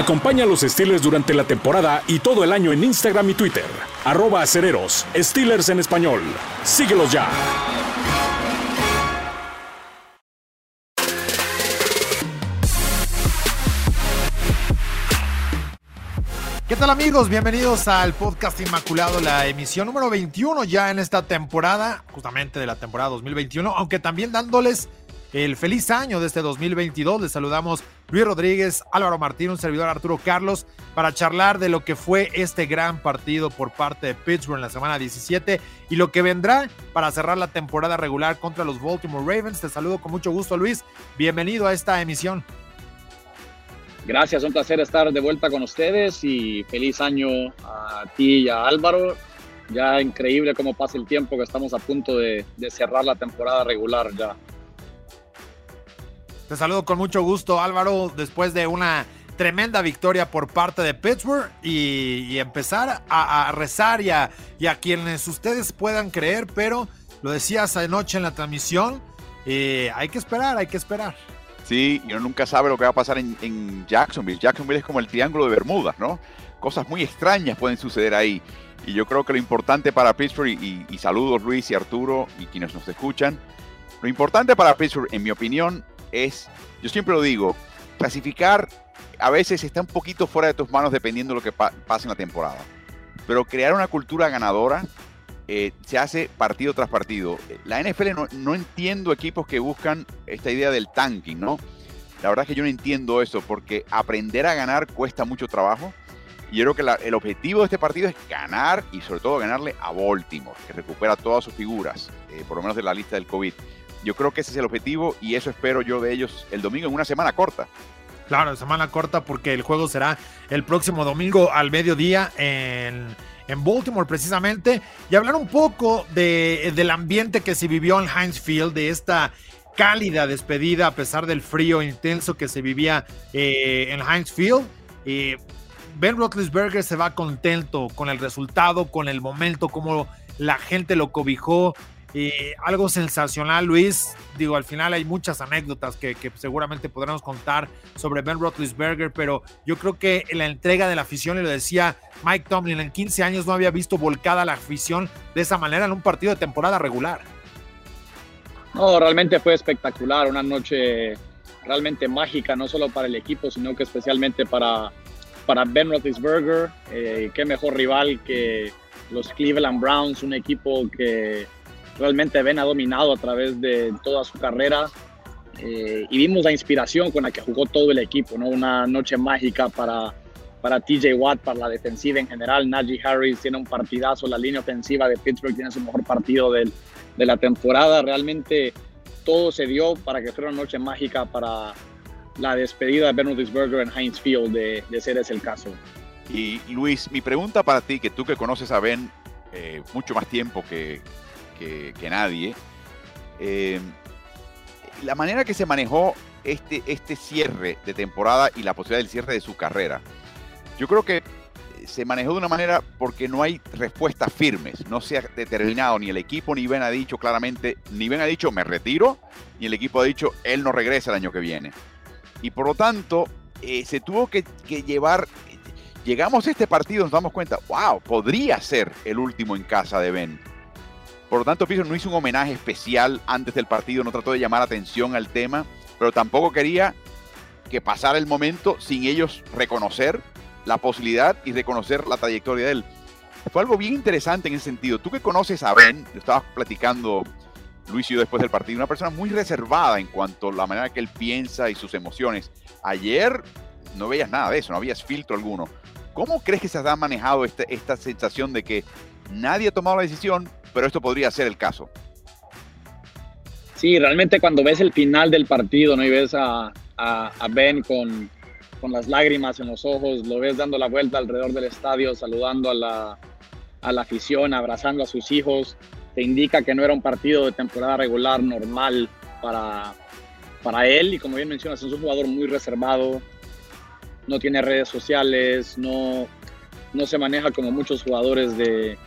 Acompaña a los Steelers durante la temporada y todo el año en Instagram y Twitter. Arroba acereros, Steelers en español. Síguelos ya. ¿Qué tal amigos? Bienvenidos al podcast Inmaculado, la emisión número 21 ya en esta temporada, justamente de la temporada 2021, aunque también dándoles el feliz año de este 2022. Les saludamos Luis Rodríguez, Álvaro Martín, un servidor Arturo Carlos, para charlar de lo que fue este gran partido por parte de Pittsburgh en la semana 17 y lo que vendrá para cerrar la temporada regular contra los Baltimore Ravens. Te saludo con mucho gusto Luis, bienvenido a esta emisión. Gracias, un placer estar de vuelta con ustedes y feliz año a ti y a Álvaro. Ya increíble cómo pasa el tiempo que estamos a punto de, cerrar la temporada regular ya. Te saludo con mucho gusto Álvaro después de una tremenda victoria por parte de Pittsburgh y, empezar a, rezar y a, quienes ustedes puedan creer, pero lo decías anoche en la transmisión, eh, hay que esperar, hay que esperar. Sí, y uno nunca sabe lo que va a pasar en, Jacksonville. Jacksonville es como el triángulo de Bermudas, ¿no? Cosas muy extrañas pueden suceder ahí. Y yo creo que lo importante para Pittsburgh, y, saludos Luis y Arturo y quienes nos escuchan, lo importante para Pittsburgh, en mi opinión, es, yo siempre lo digo, clasificar a veces está un poquito fuera de tus manos dependiendo de lo que pase en la temporada. Pero crear una cultura ganadora eh, se hace partido tras partido. La NFL no, entiendo equipos que buscan esta idea del tanking, ¿no? La verdad es que yo no entiendo eso porque aprender a ganar cuesta mucho trabajo. Y yo creo que el objetivo de este partido es ganar y sobre todo ganarle a Baltimore, que recupera todas sus figuras, eh, por lo menos de la lista del COVID. Yo creo que ese es el objetivo y eso espero yo de ellos el domingo en una semana corta. Claro, semana corta porque el juego será el próximo domingo al mediodía en en Baltimore precisamente, y hablar un poco de, del ambiente que se vivió en Heinz Field, de esta cálida despedida a pesar del frío intenso que se vivía eh, en Heinz Field. Ben Roethlisberger se va contento con el resultado, con el momento, cómo la gente lo cobijó. Eh, algo sensacional, Luis. Digo, al final hay muchas anécdotas que, seguramente podremos contar sobre Ben Roethlisberger, pero yo creo que la entrega de la afición, y lo decía Mike Tomlin, en 15 años no había visto volcada la afición de esa manera en un partido de temporada regular. No, realmente fue espectacular, una noche realmente mágica, no solo para el equipo, sino que especialmente para, para Ben Roethlisberger. Eh, qué mejor rival que los Cleveland Browns, un equipo que realmente Ben ha dominado a través de toda su carrera eh, y vimos la inspiración con la que jugó todo el equipo, ¿no? Una noche mágica para, para TJ Watt, para la defensiva en general. Najee Harris tiene un partidazo, la línea ofensiva de Pittsburgh tiene su mejor partido de la temporada. Realmente todo se dio para que fuera una noche mágica para la despedida de Ben Roethlisberger en Heinz Field, de, de ser ese el caso. Y Luis, mi pregunta para ti, que tú que conoces a Ben eh, mucho más tiempo que, que, nadie. Eh, la manera que se manejó este, este cierre de temporada y la posibilidad del cierre de su carrera, yo creo que se manejó de una manera porque no hay respuestas firmes, no se ha determinado ni el equipo ni Ben ha dicho claramente, ni Ben ha dicho me retiro, ni el equipo ha dicho él no regresa el año que viene. Y por lo tanto, eh, se tuvo que, que, llevar, llegamos a este partido, nos damos cuenta, wow, podría ser el último en casa de Ben. Por lo tanto, Fisher no hizo un homenaje especial antes del partido, no trató de llamar atención al tema, pero tampoco quería que pasara el momento sin ellos reconocer la posibilidad y reconocer la trayectoria de él. Fue algo bien interesante en ese sentido. Tú que conoces a Ben, lo estabas platicando Luis y yo después del partido, una persona muy reservada en cuanto a la manera que él piensa y sus emociones. Ayer no veías nada de eso, no habías filtro alguno. ¿Cómo crees que se ha manejado este, esta sensación de que nadie ha tomado la decisión, pero esto podría ser el caso. Sí, realmente cuando ves el final del partido, ¿no? Y ves a, a, Ben con, con, las lágrimas en los ojos, lo ves dando la vuelta alrededor del estadio, saludando a la, a la afición, abrazando a sus hijos, te indica que no era un partido de temporada regular normal para, para él. Y como bien mencionas, es un jugador muy reservado, no tiene redes sociales, no, no se maneja como muchos jugadores de,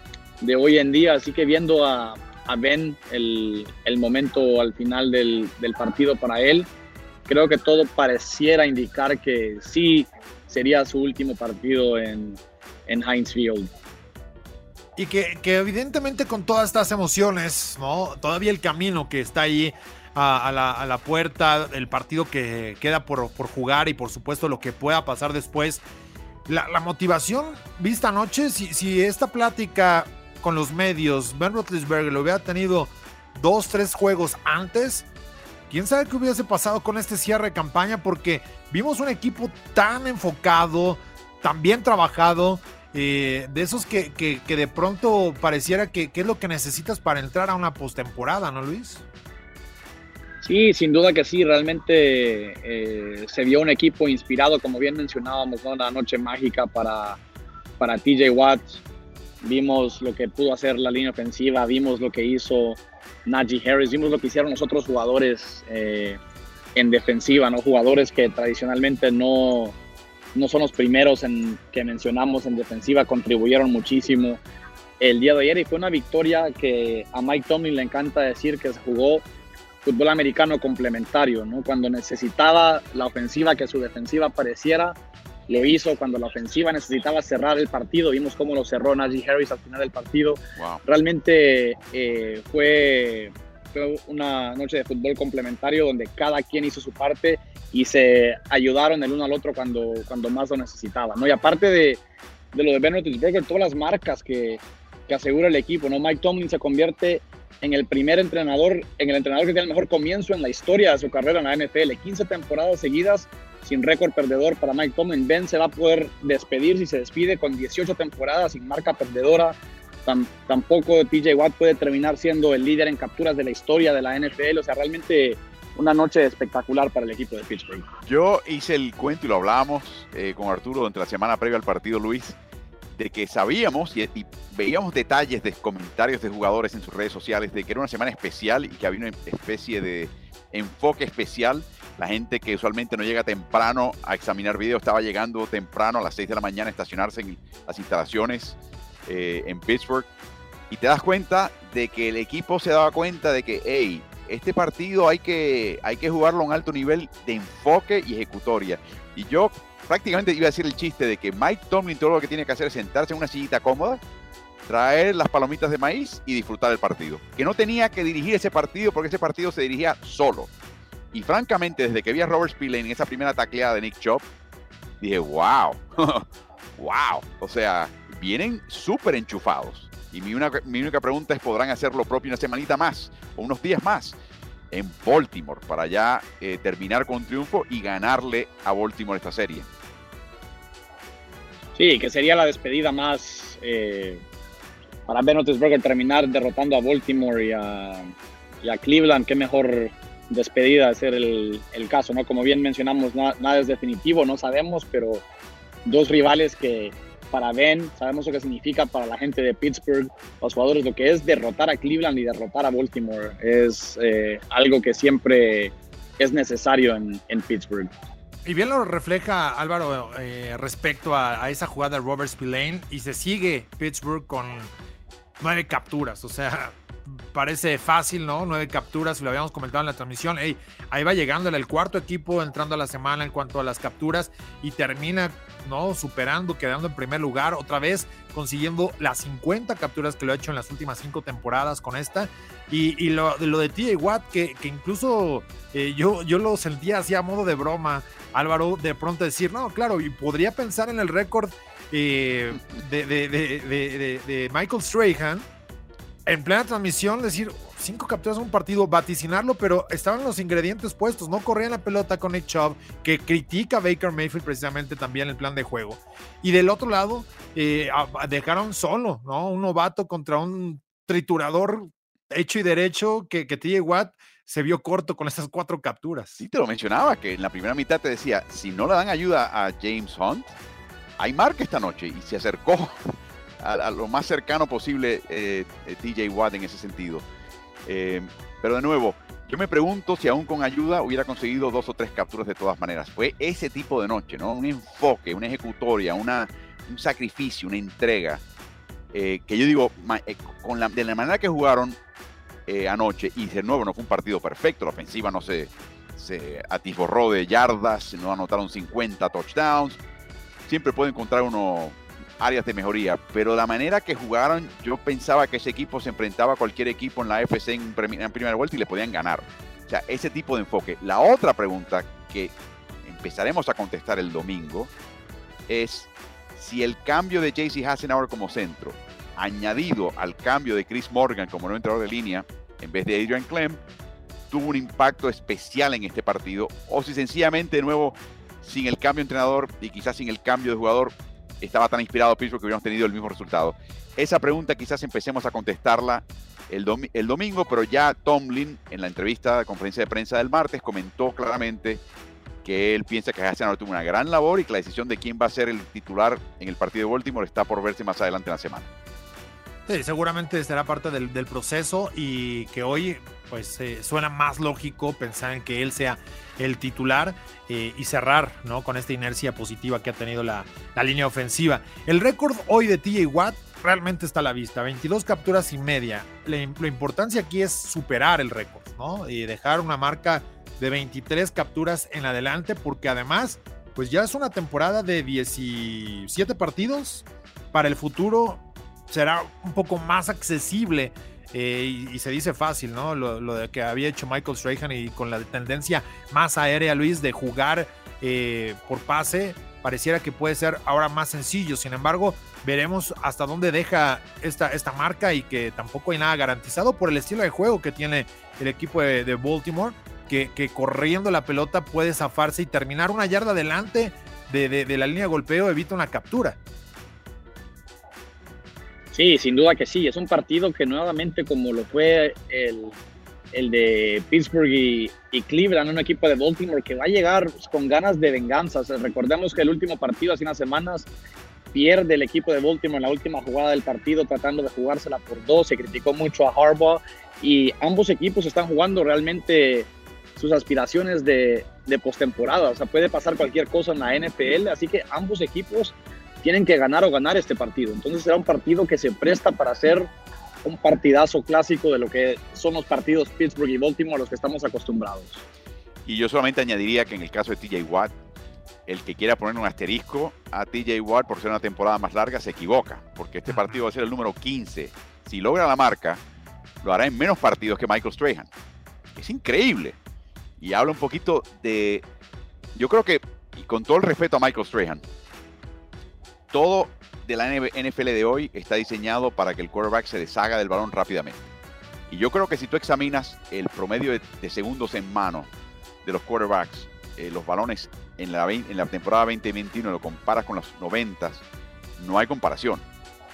de hoy en día. Así que viendo a, a Ben el, el, momento al final del, del, partido para él, creo que todo pareciera indicar que sí sería su último partido en, en Heinz Field. Y que, evidentemente con todas estas emociones, ¿no? Todavía el camino que está ahí a, la, puerta, el partido que queda por, por, jugar y por supuesto lo que pueda pasar después. La, motivación vista anoche, si, si, esta plática con los medios, Ben Roethlisberger lo hubiera tenido dos, tres juegos antes, quién sabe qué hubiese pasado con este cierre de campaña, porque vimos un equipo tan enfocado, tan bien trabajado, eh, de esos que, de pronto pareciera que, es lo que necesitas para entrar a una postemporada, ¿no, Luis? Sí, sin duda que sí, realmente eh, se vio un equipo inspirado, como bien mencionábamos, ¿no? la noche mágica para, para TJ Watts. Vimos lo que pudo hacer la línea ofensiva, vimos lo que hizo Najee Harris, vimos lo que hicieron los otros jugadores eh, en defensiva, ¿no? Jugadores que tradicionalmente no, no son los primeros en, que mencionamos en defensiva, contribuyeron muchísimo el día de ayer y fue una victoria que a Mike Tomlin le encanta decir que se jugó fútbol americano complementario, ¿no? Cuando necesitaba la ofensiva que su defensiva apareciera, lo hizo. Cuando la ofensiva necesitaba cerrar el partido, vimos cómo lo cerró Najee Harris al final del partido. Realmente eh, fue, fue una noche de fútbol complementario donde cada quien hizo su parte y se ayudaron el uno al otro cuando, cuando más lo necesitaban. ¿no? Y aparte de, de lo de Ben Roethlisberger, todas las marcas que, que, asegura el equipo, ¿no? Mike Tomlin se convierte en el primer entrenador, en el entrenador que tiene el mejor comienzo en la historia de su carrera en la NFL. 15 temporadas seguidas sin récord perdedor para Mike Tomlin. Ben se va a poder despedir si se despide con 18 temporadas sin marca perdedora. tampoco TJ Watt puede terminar siendo el líder en capturas de la historia de la NFL. O sea, realmente una noche espectacular para el equipo de Pittsburgh. Yo hice el cuento y lo hablábamos eh, con Arturo durante la semana previa al partido, Luis, de que sabíamos y, veíamos detalles de comentarios de jugadores en sus redes sociales de que era una semana especial y que había una especie de enfoque especial. La gente que usualmente no llega temprano a examinar videos estaba llegando temprano a las 6 de la mañana a estacionarse en las instalaciones eh, en Pittsburgh. Y te das cuenta de que el equipo se daba cuenta de que, hey, este partido hay que, hay que jugarlo a un alto nivel de enfoque y ejecutoria. Y yo prácticamente iba a decir el chiste de que Mike Tomlin todo lo que tiene que hacer es sentarse en una sillita cómoda, traer las palomitas de maíz y disfrutar del partido. Que no tenía que dirigir ese partido porque ese partido se dirigía solo. Y francamente, desde que vi a Robert Spillane en esa primera tacleada de Nick Chop, dije, wow, wow. O sea, vienen súper enchufados. Y mi, única pregunta es, ¿podrán hacer lo propio una semanita más o unos días más en Baltimore para ya eh, terminar con triunfo y ganarle a Baltimore esta serie? Sí, que sería la despedida más eh, para Ben Roethlisberger terminar derrotando a Baltimore y a, Cleveland. Qué mejor despedida de ser el, caso, ¿no? Como bien mencionamos, nada es definitivo, no sabemos, pero dos rivales que para Ben, sabemos lo que significa para la gente de Pittsburgh, los jugadores, lo que es derrotar a Cleveland y derrotar a Baltimore. Es eh, algo que siempre es necesario en, Pittsburgh. Y bien lo refleja Álvaro eh, respecto a, esa jugada de Robert Spillane y se sigue Pittsburgh con nueve capturas. O sea, parece fácil, ¿no? Nueve capturas, lo habíamos comentado en la transmisión. ahí va llegando el cuarto equipo entrando a la semana en cuanto a las capturas y termina ¿no? Superando, quedando en primer lugar, otra vez consiguiendo las 50 capturas que lo ha hecho en las últimas cinco temporadas con esta. Y, lo, lo, de TJ Watt, que, incluso eh, yo, yo lo sentía así a modo de broma, Álvaro, de pronto decir, no, claro, y podría pensar en el récord eh, de Michael Strahan en plena transmisión decir cinco capturas en un partido, vaticinarlo, pero estaban los ingredientes puestos, no corrían la pelota con Nick Chubb, que critica a Baker Mayfield precisamente también el plan de juego. Y del otro lado, eh, dejaron solo, ¿no? Un novato contra un triturador hecho y derecho que, que TJ Watt se vio corto con esas cuatro capturas. Sí, te lo mencionaba, que en la primera mitad te decía, si no le dan ayuda a James Hunt, hay marca esta noche y se acercó a, lo más cercano posible eh, eh TJ Watt en ese sentido. Eh, pero de nuevo, yo me pregunto si aún con ayuda hubiera conseguido dos o tres capturas de todas maneras. Fue ese tipo de noche, ¿no? Un enfoque, una ejecutoria, una, un sacrificio, una entrega. Eh, que yo digo, con la, de la manera que jugaron anoche, y de nuevo no fue un partido perfecto, la ofensiva no se, se atiborró de yardas, no anotaron 50 touchdowns, siempre puede encontrar uno áreas de mejoría, pero la manera que jugaron, yo pensaba que ese equipo se enfrentaba a cualquier equipo en la FC en, primera vuelta y le podían ganar. O sea, ese tipo de enfoque. La otra pregunta que empezaremos a contestar el domingo es si el cambio de JC Hassenauer como centro, añadido al cambio de Chris Morgan como nuevo entrenador de línea, en vez de Adrian Clem, tuvo un impacto especial en este partido, o si sencillamente, de nuevo, sin el cambio de entrenador y quizás sin el cambio de jugador, estaba tan inspirado Pittsburgh que hubiéramos tenido el mismo resultado. Esa pregunta quizás empecemos a contestarla el, domingo, pero ya Tomlin en la entrevista de conferencia de prensa del martes comentó claramente que él piensa que Hassan tuvo una gran labor y que la decisión de quién va a ser el titular en el partido de Baltimore está por verse más adelante en la semana. Sí, seguramente será parte del, proceso y que hoy pues eh, suena más lógico pensar en que él sea el titular eh, y cerrar ¿no? con esta inercia positiva que ha tenido la, la línea ofensiva. El récord hoy de TJ Watt realmente está a la vista, 22 capturas y media. La, la importancia aquí es superar el récord ¿no? y dejar una marca de 23 capturas en adelante, porque además, pues ya es una temporada de 17 partidos. Para el futuro será un poco más accesible. Eh, y, se dice fácil, ¿no? Lo, de que había hecho Michael Strahan y con la tendencia más aérea, Luis, de jugar eh, por pase, pareciera que puede ser ahora más sencillo. Sin embargo, veremos hasta dónde deja esta, esta marca y que tampoco hay nada garantizado por el estilo de juego que tiene el equipo de Baltimore que, corriendo la pelota puede zafarse y terminar una yarda adelante de, la línea de golpeo evita una captura. Sí, sin duda que sí. Es un partido que nuevamente, como lo fue el, el de Pittsburgh y, Cleveland, un equipo de Baltimore que va a llegar con ganas de venganza. recordemos que el último partido, hace unas semanas, pierde el equipo de Baltimore en la última jugada del partido tratando de jugársela por dos. Se criticó mucho a Harbaugh y ambos equipos están jugando realmente sus aspiraciones de, de postemporada. O sea, puede pasar cualquier cosa en la NFL, así que ambos equipos tienen que ganar o ganar este partido. Entonces será un partido que se presta para ser un partidazo clásico de lo que son los partidos Pittsburgh y Baltimore a los que estamos acostumbrados. Y yo solamente añadiría que en el caso de TJ Watt, el que quiera poner un asterisco a TJ Watt por ser una temporada más larga se equivoca, porque este partido va a ser el número 15. Si logra la marca, lo hará en menos partidos que Michael Strahan. Es increíble y habla un poquito de, yo creo que, y con todo el respeto a Michael Strahan, todo de la NFL de hoy está diseñado para que el quarterback se deshaga del balón rápidamente. Y yo creo que si tú examinas el promedio de, segundos en mano de los quarterbacks, eh, los balones en la, en la temporada 2021 lo comparas con los 90, no hay comparación.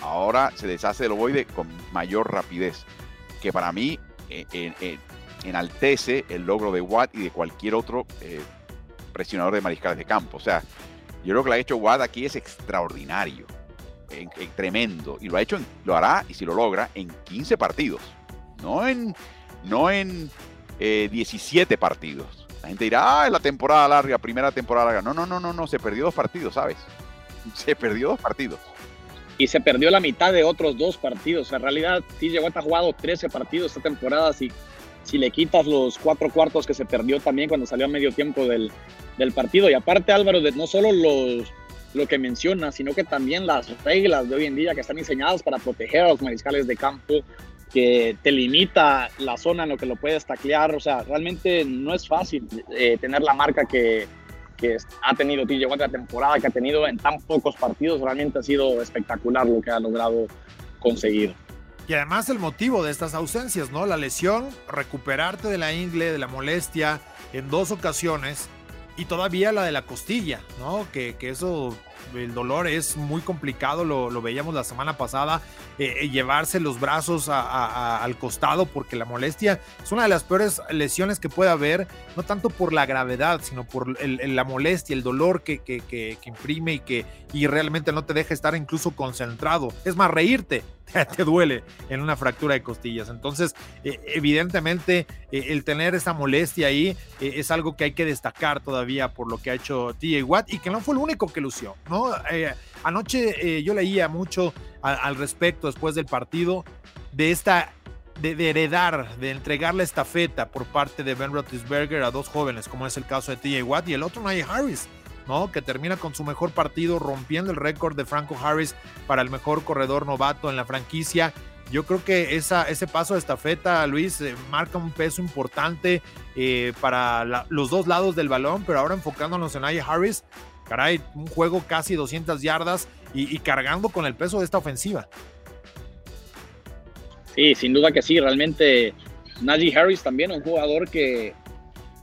Ahora se deshace del ovoide con mayor rapidez, que para mí eh, enaltece el logro de Watt y de cualquier otro eh, presionador de mariscales de campo. O sea, yo creo que lo ha hecho Watt aquí es extraordinario, tremendo, y lo ha hecho, lo hará, y si lo logra, en 15 partidos, no en, no en 17 eh, partidos. La gente dirá, ah, es la temporada larga, primera temporada larga. No, no, no, no, no, se perdió dos partidos, ¿sabes? Se perdió dos partidos. Y se perdió la mitad de otros dos partidos. En realidad, TJ Watt ha jugado 13 partidos esta temporada, así si le quitas los cuatro cuartos que se perdió también cuando salió a medio tiempo del, del partido. Y aparte, Álvaro, de no solo los, lo que menciona, sino que también las reglas de hoy en día que están diseñadas para proteger a los mariscales de campo, que te limita la zona en lo que lo puedes taclear. O sea, realmente no es fácil eh, tener la marca que, que ha tenido TJ Watt la temporada que ha tenido en tan pocos partidos. Realmente ha sido espectacular lo que ha logrado conseguir. Y además el motivo de estas ausencias, ¿no? La lesión, recuperarte de la ingle, de la molestia en dos ocasiones y todavía la de la costilla, ¿no? Que, que eso el dolor es muy complicado, lo, veíamos la semana pasada, eh, eh, llevarse los brazos al costado porque la molestia es una de las peores lesiones que puede haber, no tanto por la gravedad, sino por la molestia, el dolor que, que, imprime y que y realmente no te deja estar incluso concentrado. Es más, reírte te duele en una fractura de costillas. Entonces, eh, evidentemente, el tener esa molestia ahí es algo que hay que destacar todavía por lo que ha hecho TJ Watt y que no fue el único que lució, ¿no? Eh, anoche eh, yo leía mucho al respecto después del partido de esta de, heredar, de entregar la estafeta por parte de Ben Roethlisberger a dos jóvenes, como es el caso de TJ Watt y el otro Najee Harris. ¿No? Que termina con su mejor partido, rompiendo el récord de Franco Harris para el mejor corredor novato en la franquicia. Yo creo que ese paso de estafeta, Luis, eh, marca un peso importante eh, para los dos lados del balón, pero ahora enfocándonos en Aya Harris, caray, un juego casi 200 yardas y, y cargando con el peso de esta ofensiva. Sí, sin duda que sí, realmente Najee Harris también, un jugador que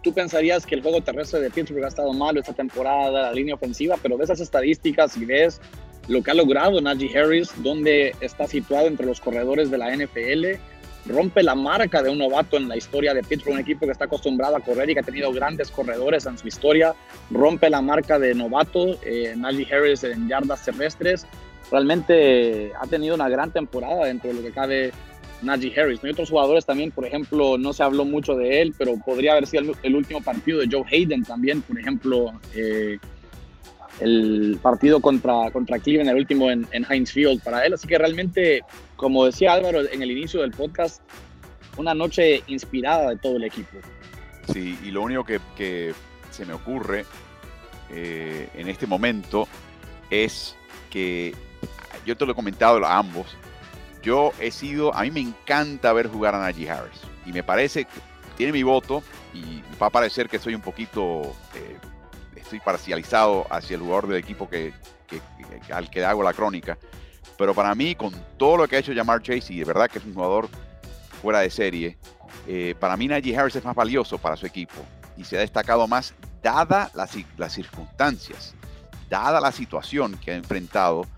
tú pensarías que el juego terrestre de Pittsburgh ha estado malo esta temporada, la línea ofensiva, pero ves esas estadísticas y ves lo que ha logrado Najee Harris, donde está situado entre los corredores de la NFL, rompe la marca de un novato en la historia de Pittsburgh, un equipo que está acostumbrado a correr y que ha tenido grandes corredores en su historia, rompe la marca de novato, eh, Najee Harris en yardas terrestres, realmente ha tenido una gran temporada dentro de lo que cabe Najee Harris. Hay otros jugadores también, por ejemplo, no se habló mucho de él, pero podría haber sido el, último partido de Joe Hayden también, por ejemplo, eh, el partido contra, contra Cleveland, el último en, en Heinz Field para él. Así que realmente, como decía Álvaro en el inicio del podcast, una noche inspirada de todo el equipo. Sí, y lo único que, se me ocurre eh, en este momento es que yo te lo he comentado a ambos, yo he sido, a mí me encanta ver jugar a Najee Harris y me parece que tiene mi voto y va a parecer que soy un poquito, eh, estoy parcializado hacia el jugador del equipo que, al que hago la crónica, pero para mí con todo lo que ha hecho Jamar Chase y de verdad que es un jugador fuera de serie, eh, para mí Najee Harris es más valioso para su equipo y se ha destacado más dada las, las circunstancias, dada la situación que ha enfrentado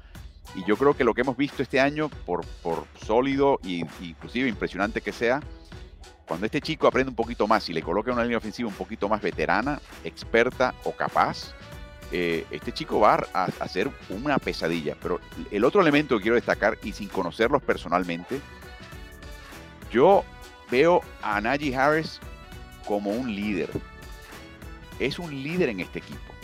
y yo creo que lo que hemos visto este año, por, por sólido e inclusive impresionante que sea, cuando este chico aprende un poquito más y le coloca una línea ofensiva un poquito más veterana, experta o capaz, eh, este chico va a, hacer una pesadilla. Pero el otro elemento que quiero destacar, y sin conocerlos personalmente, yo veo a Najee Harris como un líder. Es un líder en este equipo.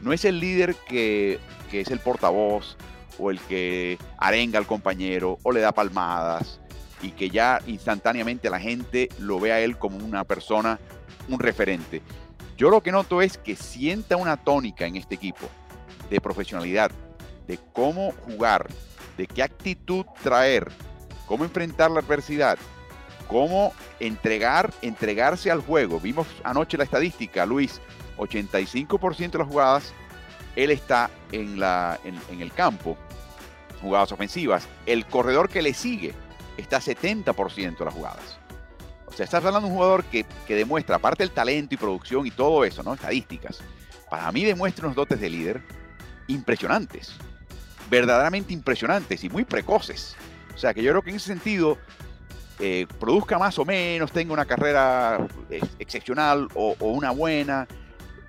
No es el líder que, que es el portavoz, o el que arenga al compañero o le da palmadas y que ya instantáneamente la gente lo ve a él como una persona, un referente. Yo lo que noto es que sienta una tónica en este equipo de profesionalidad, de cómo jugar, de qué actitud traer, cómo enfrentar la adversidad, cómo entregar, entregarse al juego. Vimos anoche la estadística, Luis, 85% de las jugadas, él está en, el campo jugadas ofensivas. El corredor que le sigue está 70% de las jugadas. O sea, estás hablando de un jugador que, demuestra, aparte del talento y producción y todo eso, ¿no? Estadísticas. Para mí demuestra unos dotes de líder impresionantes. Verdaderamente impresionantes y muy precoces. O sea, que yo creo que en ese sentido, eh, produzca más o menos, tenga una carrera eh, excepcional o una buena,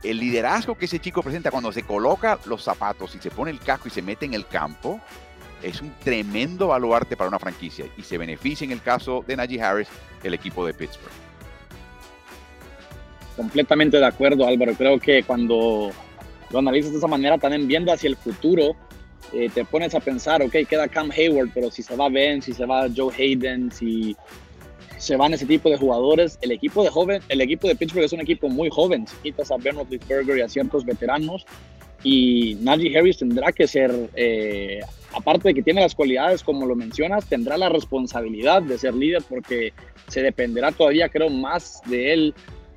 el liderazgo que ese chico presenta cuando se coloca los zapatos y se pone el casco y se mete en el campo, es un tremendo baluarte para una franquicia y se beneficia en el caso de Najee Harris el equipo de Pittsburgh. Completamente de acuerdo, Álvaro. Creo que cuando lo analizas de esa manera, también viendo hacia el futuro, eh, te pones a pensar, ok, queda Cam Hayward, pero si se va Ben, si se va Joe Hayden, si se van ese tipo de jugadores, el equipo de joven, el equipo de Pittsburgh es un equipo muy joven. Si quitas a Ben Roethlisberger y a ciertos veteranos, y Najee Harris tendrá que ser eh, aparte de que tiene las cualidades, como lo mencionas, tendrá la responsabilidad de ser líder porque se dependerá todavía, creo, más de él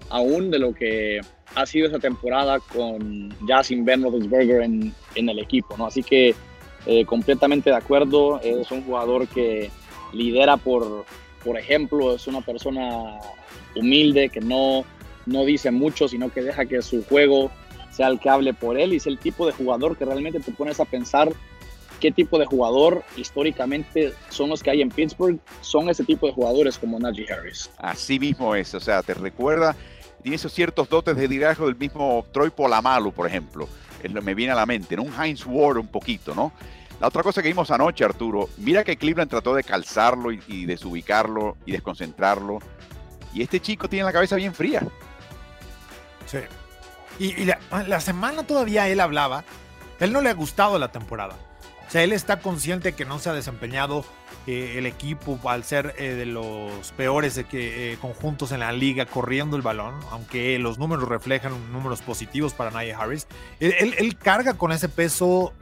aún de lo que ha sido esa temporada con ya sin Ben Roethlisberger en, en el equipo, ¿no? Así que eh, completamente de acuerdo, es un jugador que lidera por, por ejemplo, es una persona humilde que no, no dice mucho, sino que deja que su juego sea el que hable por él y es el tipo de jugador que realmente te pones a pensar qué tipo de jugador históricamente son los que hay en Pittsburgh, son ese tipo de jugadores como Najee Harris. Así mismo es, o sea, te recuerda, tiene esos ciertos dotes de liderazgo del mismo Troy Polamalu, por ejemplo, me viene a la mente, ¿no? un Heinz Ward un poquito, ¿no? La otra cosa que vimos anoche, Arturo, mira que Cleveland trató de calzarlo y, desubicarlo y desconcentrarlo. Y este chico tiene la cabeza bien fría. Sí. Y, la, la semana todavía él hablaba, él no le ha gustado la temporada O sea, él está consciente que no se ha desempeñado eh, el equipo al ser eh, de los peores eh, conjuntos en la liga corriendo el balón, aunque los números reflejan números positivos para Nia Harris. Él, carga con ese peso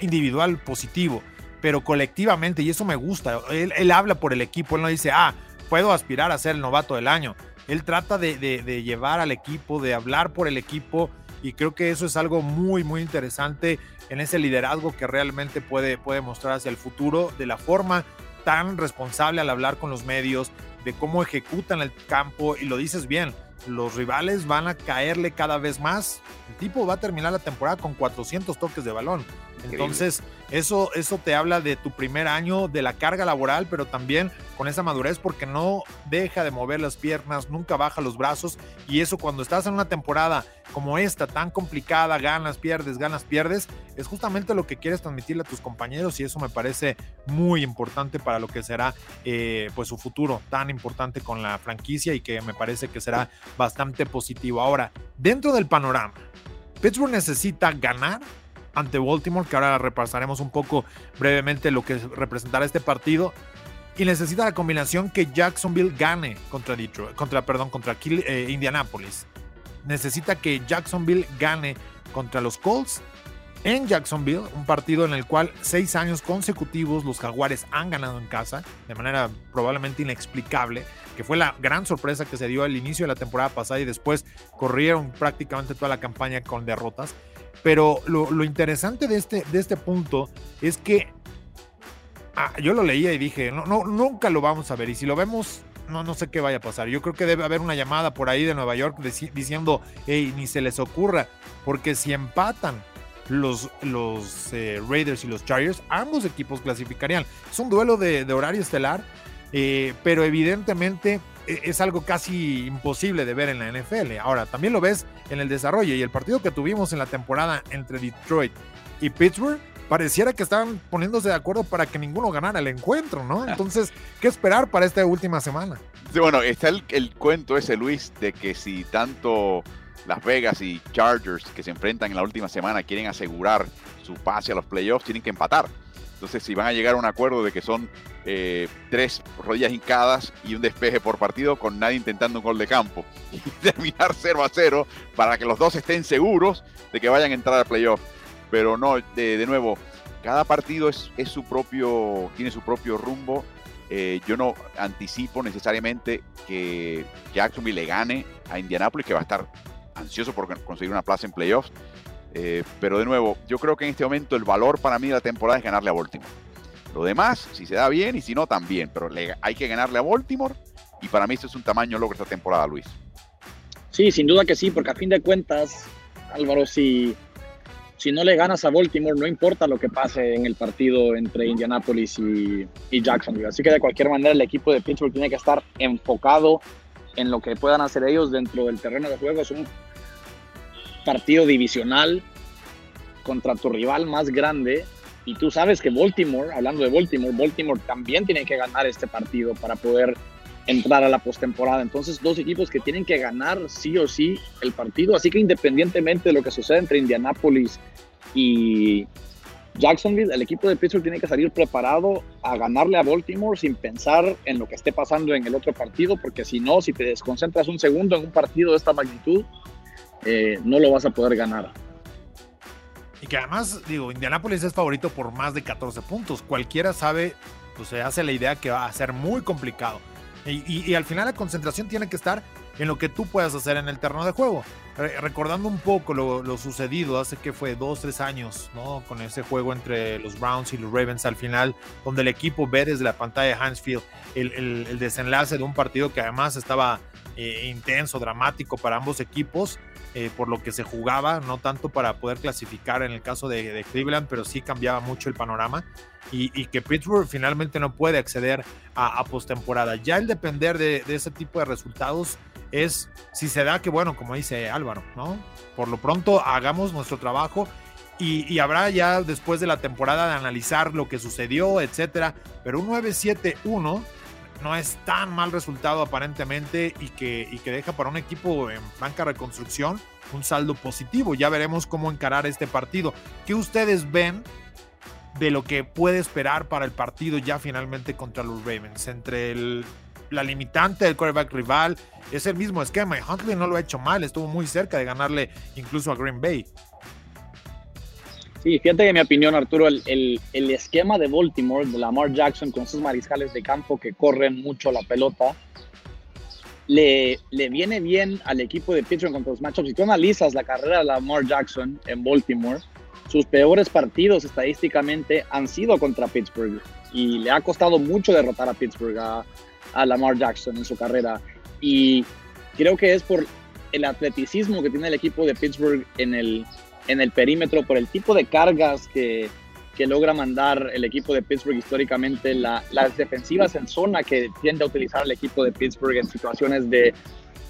individual positivo, pero colectivamente, y eso me gusta, él, habla por el equipo, él no dice, ah, puedo aspirar a ser el novato del año. Él trata de, de llevar al equipo, de hablar por el equipo, y creo que eso es algo muy, muy interesante en ese liderazgo que realmente puede, puede mostrar hacia el futuro de la forma tan responsable al hablar con los medios, de cómo ejecutan el campo y lo dices bien, los rivales van a caerle cada vez más. El tipo va a terminar la temporada con 400 toques de balón. Entonces, eso, eso te habla de tu primer año, de la carga laboral, pero también con esa madurez porque no deja de mover las piernas, nunca baja los brazos. Y eso cuando estás en una temporada como esta, tan complicada, ganas, pierdes, ganas, pierdes, es justamente lo que quieres transmitirle a tus compañeros y eso me parece muy importante para lo que será eh, pues su futuro tan importante con la franquicia y que me parece que será bastante positivo. Ahora, dentro del panorama, Pittsburgh necesita ganar ante Baltimore, que ahora repasaremos un poco brevemente lo que representará este partido. Y necesita la combinación que Jacksonville gane contra contra, perdón, contra eh, Indianapolis. Necesita que Jacksonville gane contra los Colts en Jacksonville, un partido en el cual seis años consecutivos los Jaguares han ganado en casa, de manera probablemente inexplicable, que fue la gran sorpresa que se dio al inicio de la temporada pasada y después corrieron prácticamente toda la campaña con derrotas. Pero lo, interesante de este, de este punto es que ah, yo lo leía y dije, no, no, nunca lo vamos a ver. Y si lo vemos, no, no sé qué vaya a pasar. Yo creo que debe haber una llamada por ahí de Nueva York diciendo, hey, ni se les ocurra, porque si empatan los, los eh, Raiders y los Chargers, ambos equipos clasificarían. Es un duelo de, horario estelar, eh, pero evidentemente es algo casi imposible de ver en la NFL. Ahora, también lo ves en el desarrollo y el partido que tuvimos en la temporada entre Detroit y Pittsburgh, pareciera que estaban poniéndose de acuerdo para que ninguno ganara el encuentro, ¿no? Ah. Entonces, ¿qué esperar para esta última semana? bueno, está el, el cuento ese, Luis, de que si tanto Las Vegas y Chargers que se enfrentan en la última semana quieren asegurar su pase a los playoffs, tienen que empatar. Entonces, si van a llegar a un acuerdo de que son eh, tres rodillas hincadas y un despeje por partido con nadie intentando un gol de campo y terminar 0 a 0 para que los dos estén seguros de que vayan a entrar al playoff. Pero no, de, nuevo, cada partido es, su propio, tiene su propio rumbo. Eh, yo no anticipo necesariamente que Jacksonville le gane a Indianapolis, que va a estar ansioso por conseguir una plaza en playoffs. Eh, pero de nuevo, yo creo que en este momento el valor para mí de la temporada es ganarle a Baltimore. Lo demás, si se da bien y si no, también. Pero hay que ganarle a Baltimore y para mí eso es un tamaño logro esta temporada, Luis. Sí, sin duda que sí, porque a fin de cuentas, Álvaro, si, si no le ganas a Baltimore, no importa lo que pase en el partido entre Indianapolis y, Jacksonville. Así que de cualquier manera el equipo de Pittsburgh tiene que estar enfocado en lo que puedan hacer ellos dentro del terreno de juego. Es un partido divisional contra tu rival más grande y tú sabes que Baltimore, hablando de Baltimore, Baltimore también tiene que ganar este partido para poder entrar a la postemporada. Entonces, dos equipos que tienen que ganar sí o sí el partido. Así que independientemente de lo que suceda entre Indianapolis y Jacksonville, el equipo de Pittsburgh tiene que salir preparado a ganarle a Baltimore sin pensar en lo que esté pasando en el otro partido, porque si no, si te desconcentras un segundo en un partido de esta magnitud, eh, no lo vas a poder ganar. Y que además, digo, Indianapolis es favorito por más de 14 puntos. Cualquiera sabe, pues se hace la idea que va a ser muy complicado. Y, al final la concentración tiene que estar en lo que tú puedas hacer en el terreno de juego. recordando un poco lo, sucedido hace que fue dos, tres años, ¿no? Con ese juego entre los Browns y los Ravens al final, donde el equipo ve desde la pantalla de Hansfield el, el desenlace de un partido que además estaba eh, intenso, dramático para ambos equipos, eh, por lo que se jugaba, no tanto para poder clasificar en el caso de, Cleveland, pero sí cambiaba mucho el panorama. Y, que Pittsburgh finalmente no puede acceder a, postemporada. Ya el depender de, ese tipo de resultados es si se da que, bueno, como dice Álvaro, ¿no? Por lo pronto hagamos nuestro trabajo y, y, habrá ya después de la temporada de analizar lo que sucedió, etcétera. Pero un 9-7-1 no es tan mal resultado aparentemente y que, y que deja para un equipo en franca reconstrucción un saldo positivo. Ya veremos cómo encarar este partido. ¿Qué ustedes ven de lo que puede esperar para el partido ya finalmente contra los Ravens. Entre el, la limitante del quarterback rival, es el mismo esquema y Huntley no lo ha hecho mal, estuvo muy cerca de ganarle incluso a Green Bay. Sí, fíjate que mi opinión, Arturo, el, el, esquema de Baltimore, de Lamar Jackson con sus mariscales de campo que corren mucho la pelota, le, le viene bien al equipo de Pittsburgh contra los matchups. Si tú analizas la carrera de Lamar Jackson en Baltimore, sus peores partidos estadísticamente han sido contra Pittsburgh y le ha costado mucho derrotar a Pittsburgh, a, a Lamar Jackson en su carrera. Y creo que es por el atleticismo que tiene el equipo de Pittsburgh en el, en el perímetro, por el tipo de cargas que, que logra mandar el equipo de Pittsburgh históricamente, la, las defensivas en zona que tiende a utilizar el equipo de Pittsburgh en situaciones de,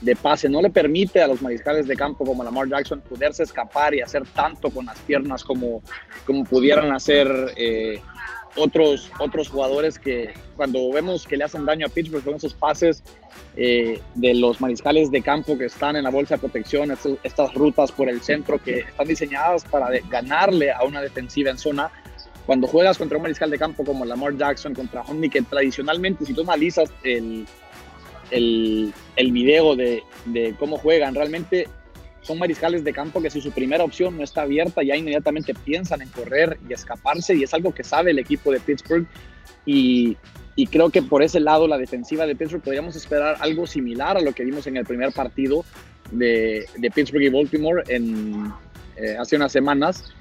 de pase, no le permite a los mariscales de campo como Lamar Jackson poderse escapar y hacer tanto con las piernas como, como pudieran hacer eh, otros, otros jugadores que cuando vemos que le hacen daño a Pittsburgh con esos pases eh, de los mariscales de campo que están en la bolsa de protección, estas, rutas por el centro que están diseñadas para ganarle a una defensiva en zona. Cuando juegas contra un mariscal de campo como Lamar Jackson, contra Homney, que tradicionalmente, si tú analizas el, el, el video de, de cómo juegan, realmente son mariscales de campo que si su primera opción no está abierta, ya inmediatamente piensan en correr y escaparse y es algo que sabe el equipo de Pittsburgh y, y creo que por ese lado la defensiva de Pittsburgh podríamos esperar algo similar a lo que vimos en el primer partido de, de Pittsburgh y Baltimore eh, hace unas semanas.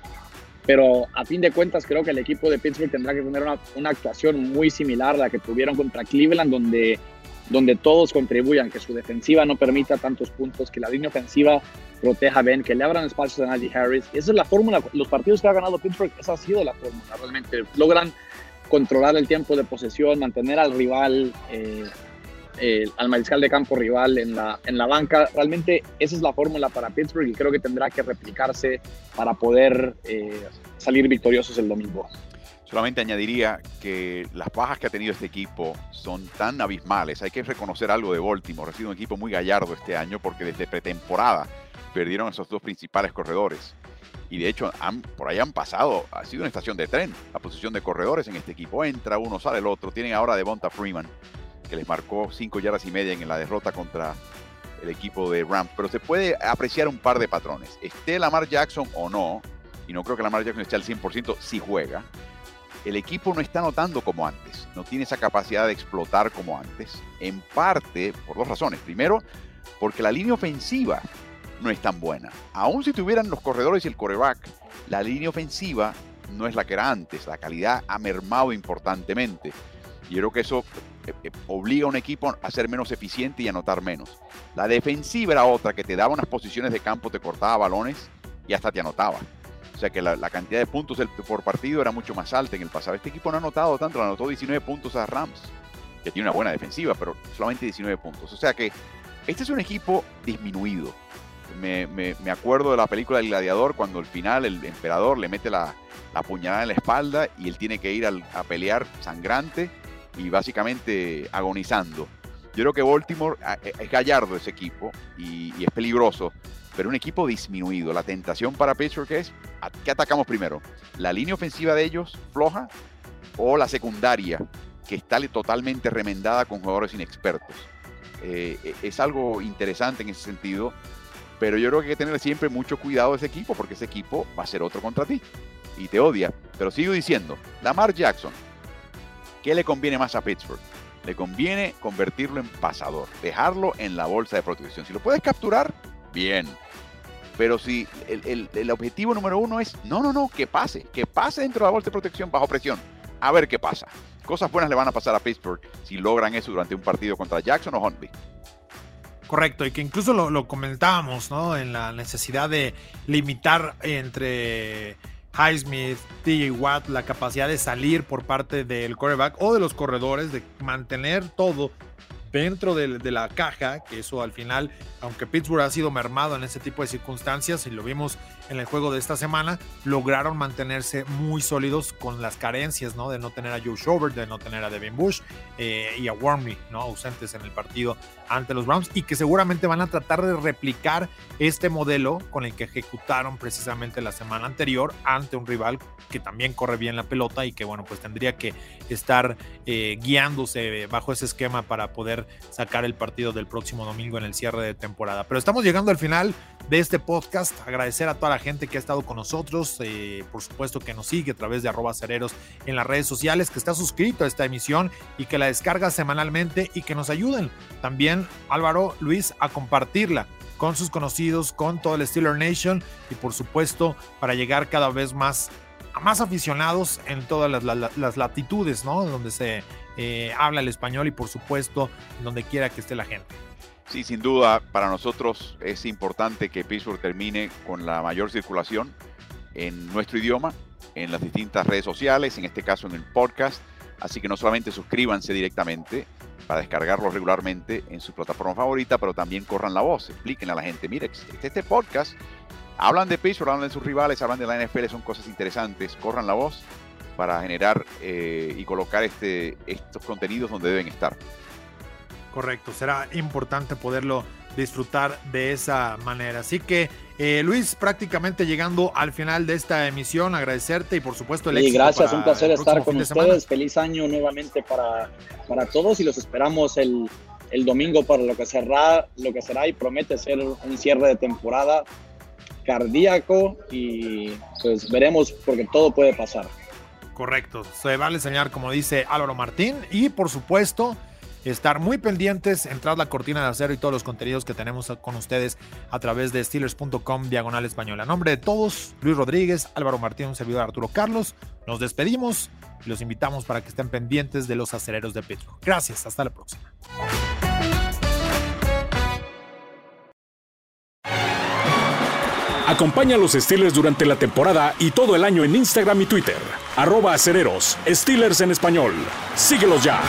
Pero a fin de cuentas creo que el equipo de Pittsburgh tendrá que tener una, una actuación muy similar a la que tuvieron contra Cleveland, donde donde todos contribuyan, que su defensiva no permita tantos puntos, que la línea ofensiva proteja Ben, que le abran espacios a Najee Harris. Esa es la fórmula. Los partidos que ha ganado Pittsburgh, esa ha sido la fórmula. Realmente logran controlar el tiempo de posesión, mantener al rival, eh, eh, al mariscal de campo rival en la, en la banca. Realmente esa es la fórmula para Pittsburgh y creo que tendrá que replicarse para poder eh, salir victoriosos el domingo. Solamente añadiría que las bajas que ha tenido este equipo son tan abismales. Hay que reconocer algo de Baltimore. Ha sido un equipo muy gallardo este año porque desde pretemporada perdieron a esos dos principales corredores. Y de hecho, han, por ahí han pasado, ha sido una estación de tren la posición de corredores en este equipo. Entra uno, sale el otro. Tienen ahora a Devonta Freeman, que les marcó cinco yardas y media en la derrota contra el equipo de Rams. Pero se puede apreciar un par de patrones. Esté Lamar Jackson o no, y no creo que Lamar Jackson esté al 100% si juega el equipo no está notando como antes, no tiene esa capacidad de explotar como antes, en parte por dos razones. Primero, porque la línea ofensiva no es tan buena. Aún si tuvieran los corredores y el coreback, la línea ofensiva no es la que era antes, la calidad ha mermado importantemente. Y yo creo que eso eh, eh, obliga a un equipo a ser menos eficiente y a anotar menos. La defensiva era otra que te daba unas posiciones de campo, te cortaba balones y hasta te anotaba. O sea que la, cantidad de puntos por partido era mucho más alta en el pasado. Este equipo no ha anotado tanto, anotó 19 puntos a Rams, que tiene una buena defensiva, pero solamente 19 puntos. O sea que este es un equipo disminuido. Me, acuerdo de la película del gladiador cuando al final el emperador le mete la, puñalada en la espalda y él tiene que ir a pelear sangrante y básicamente agonizando. Yo creo que Baltimore ah, es gallardo ese equipo y es peligroso pero un equipo disminuido. La tentación para Pittsburgh es, ¿qué atacamos primero? ¿La línea ofensiva de ellos floja o la secundaria que está totalmente remendada con jugadores inexpertos? Eh, e, es algo interesante en ese sentido, pero yo creo que hay que tener siempre mucho cuidado de ese equipo porque ese equipo va a ser otro contra ti y te odia. Pero sigo diciendo, Lamar Jackson, ¿qué le conviene más a Pittsburgh? Le conviene convertirlo en pasador, dejarlo en la bolsa de protección. Si lo puedes capturar, bien. Pero si el, objetivo número uno es, no, no, no, que pase, que pase dentro de la bolsa de protección bajo presión. A ver qué pasa. Cosas buenas le van a pasar a Pittsburgh si logran eso durante un partido contra Jackson o Huntley. Correcto, y que incluso lo, comentábamos, ¿no? En la necesidad de limitar entre Highsmith, DJ Watt, la capacidad de salir por parte del quarterback o de los corredores, de mantener todo dentro de, la caja, que eso al final, aunque Pittsburgh ha sido mermado en ese tipo de circunstancias, y lo vimos en el juego de esta semana, lograron mantenerse muy sólidos con las carencias, ¿no? De no tener a Joe Schobert, de no tener a Devin Bush eh, y a Wormley, ¿no? Ausentes en el partido ante los Browns y que seguramente van a tratar de replicar este modelo con el que ejecutaron precisamente la semana anterior ante un rival que también corre bien la pelota y que, bueno, pues tendría que estar eh, guiándose bajo ese esquema para poder sacar el partido del próximo domingo en el cierre de temporada. Pero estamos llegando al final de este podcast. Agradecer a toda la gente que ha estado con nosotros, eh, por supuesto que nos sigue a través de arroba cereros en las redes sociales, que está suscrito a esta emisión y que la descarga semanalmente y que nos ayuden también, Álvaro, Luis, a compartirla con sus conocidos, con todo el Steeler Nation y por supuesto para llegar cada vez más a más aficionados en todas las, latitudes, ¿no? Donde se eh, habla el español y por supuesto donde quiera que esté la gente. Sí, sin duda, para nosotros es importante que Pittsburgh termine con la mayor circulación en nuestro idioma, en las distintas redes sociales, en este caso en el podcast. Así que no solamente suscríbanse directamente para descargarlo regularmente en su plataforma favorita, pero también corran la voz, explíquenle a la gente, mire, este, este podcast, hablan de Pittsburgh, hablan de sus rivales, hablan de la NFL, son cosas interesantes, corran la voz para generar eh, y colocar este, estos contenidos donde deben estar. Correcto, será importante poderlo disfrutar de esa manera. Así que, eh, Luis, prácticamente llegando al final de esta emisión, agradecerte y por supuesto el gracias, un placer estar con ustedes. Feliz año nuevamente para, para todos y los esperamos el, el domingo para lo que será, lo que será y promete ser un cierre de temporada cardíaco y pues veremos porque todo puede pasar. Correcto, se vale enseñar como dice Álvaro Martín y por supuesto estar muy pendientes, entrar la cortina de acero y todos los contenidos que tenemos con ustedes a través de steelers.com diagonal español. A nombre de todos, Luis Rodríguez, Álvaro Martín, un servidor Arturo Carlos, nos despedimos y los invitamos para que estén pendientes de los acereros de Petro. Gracias, hasta la próxima. Acompaña a los Steelers durante la temporada y todo el año en Instagram y Twitter. Arroba acereros, en español. Síguelos ya.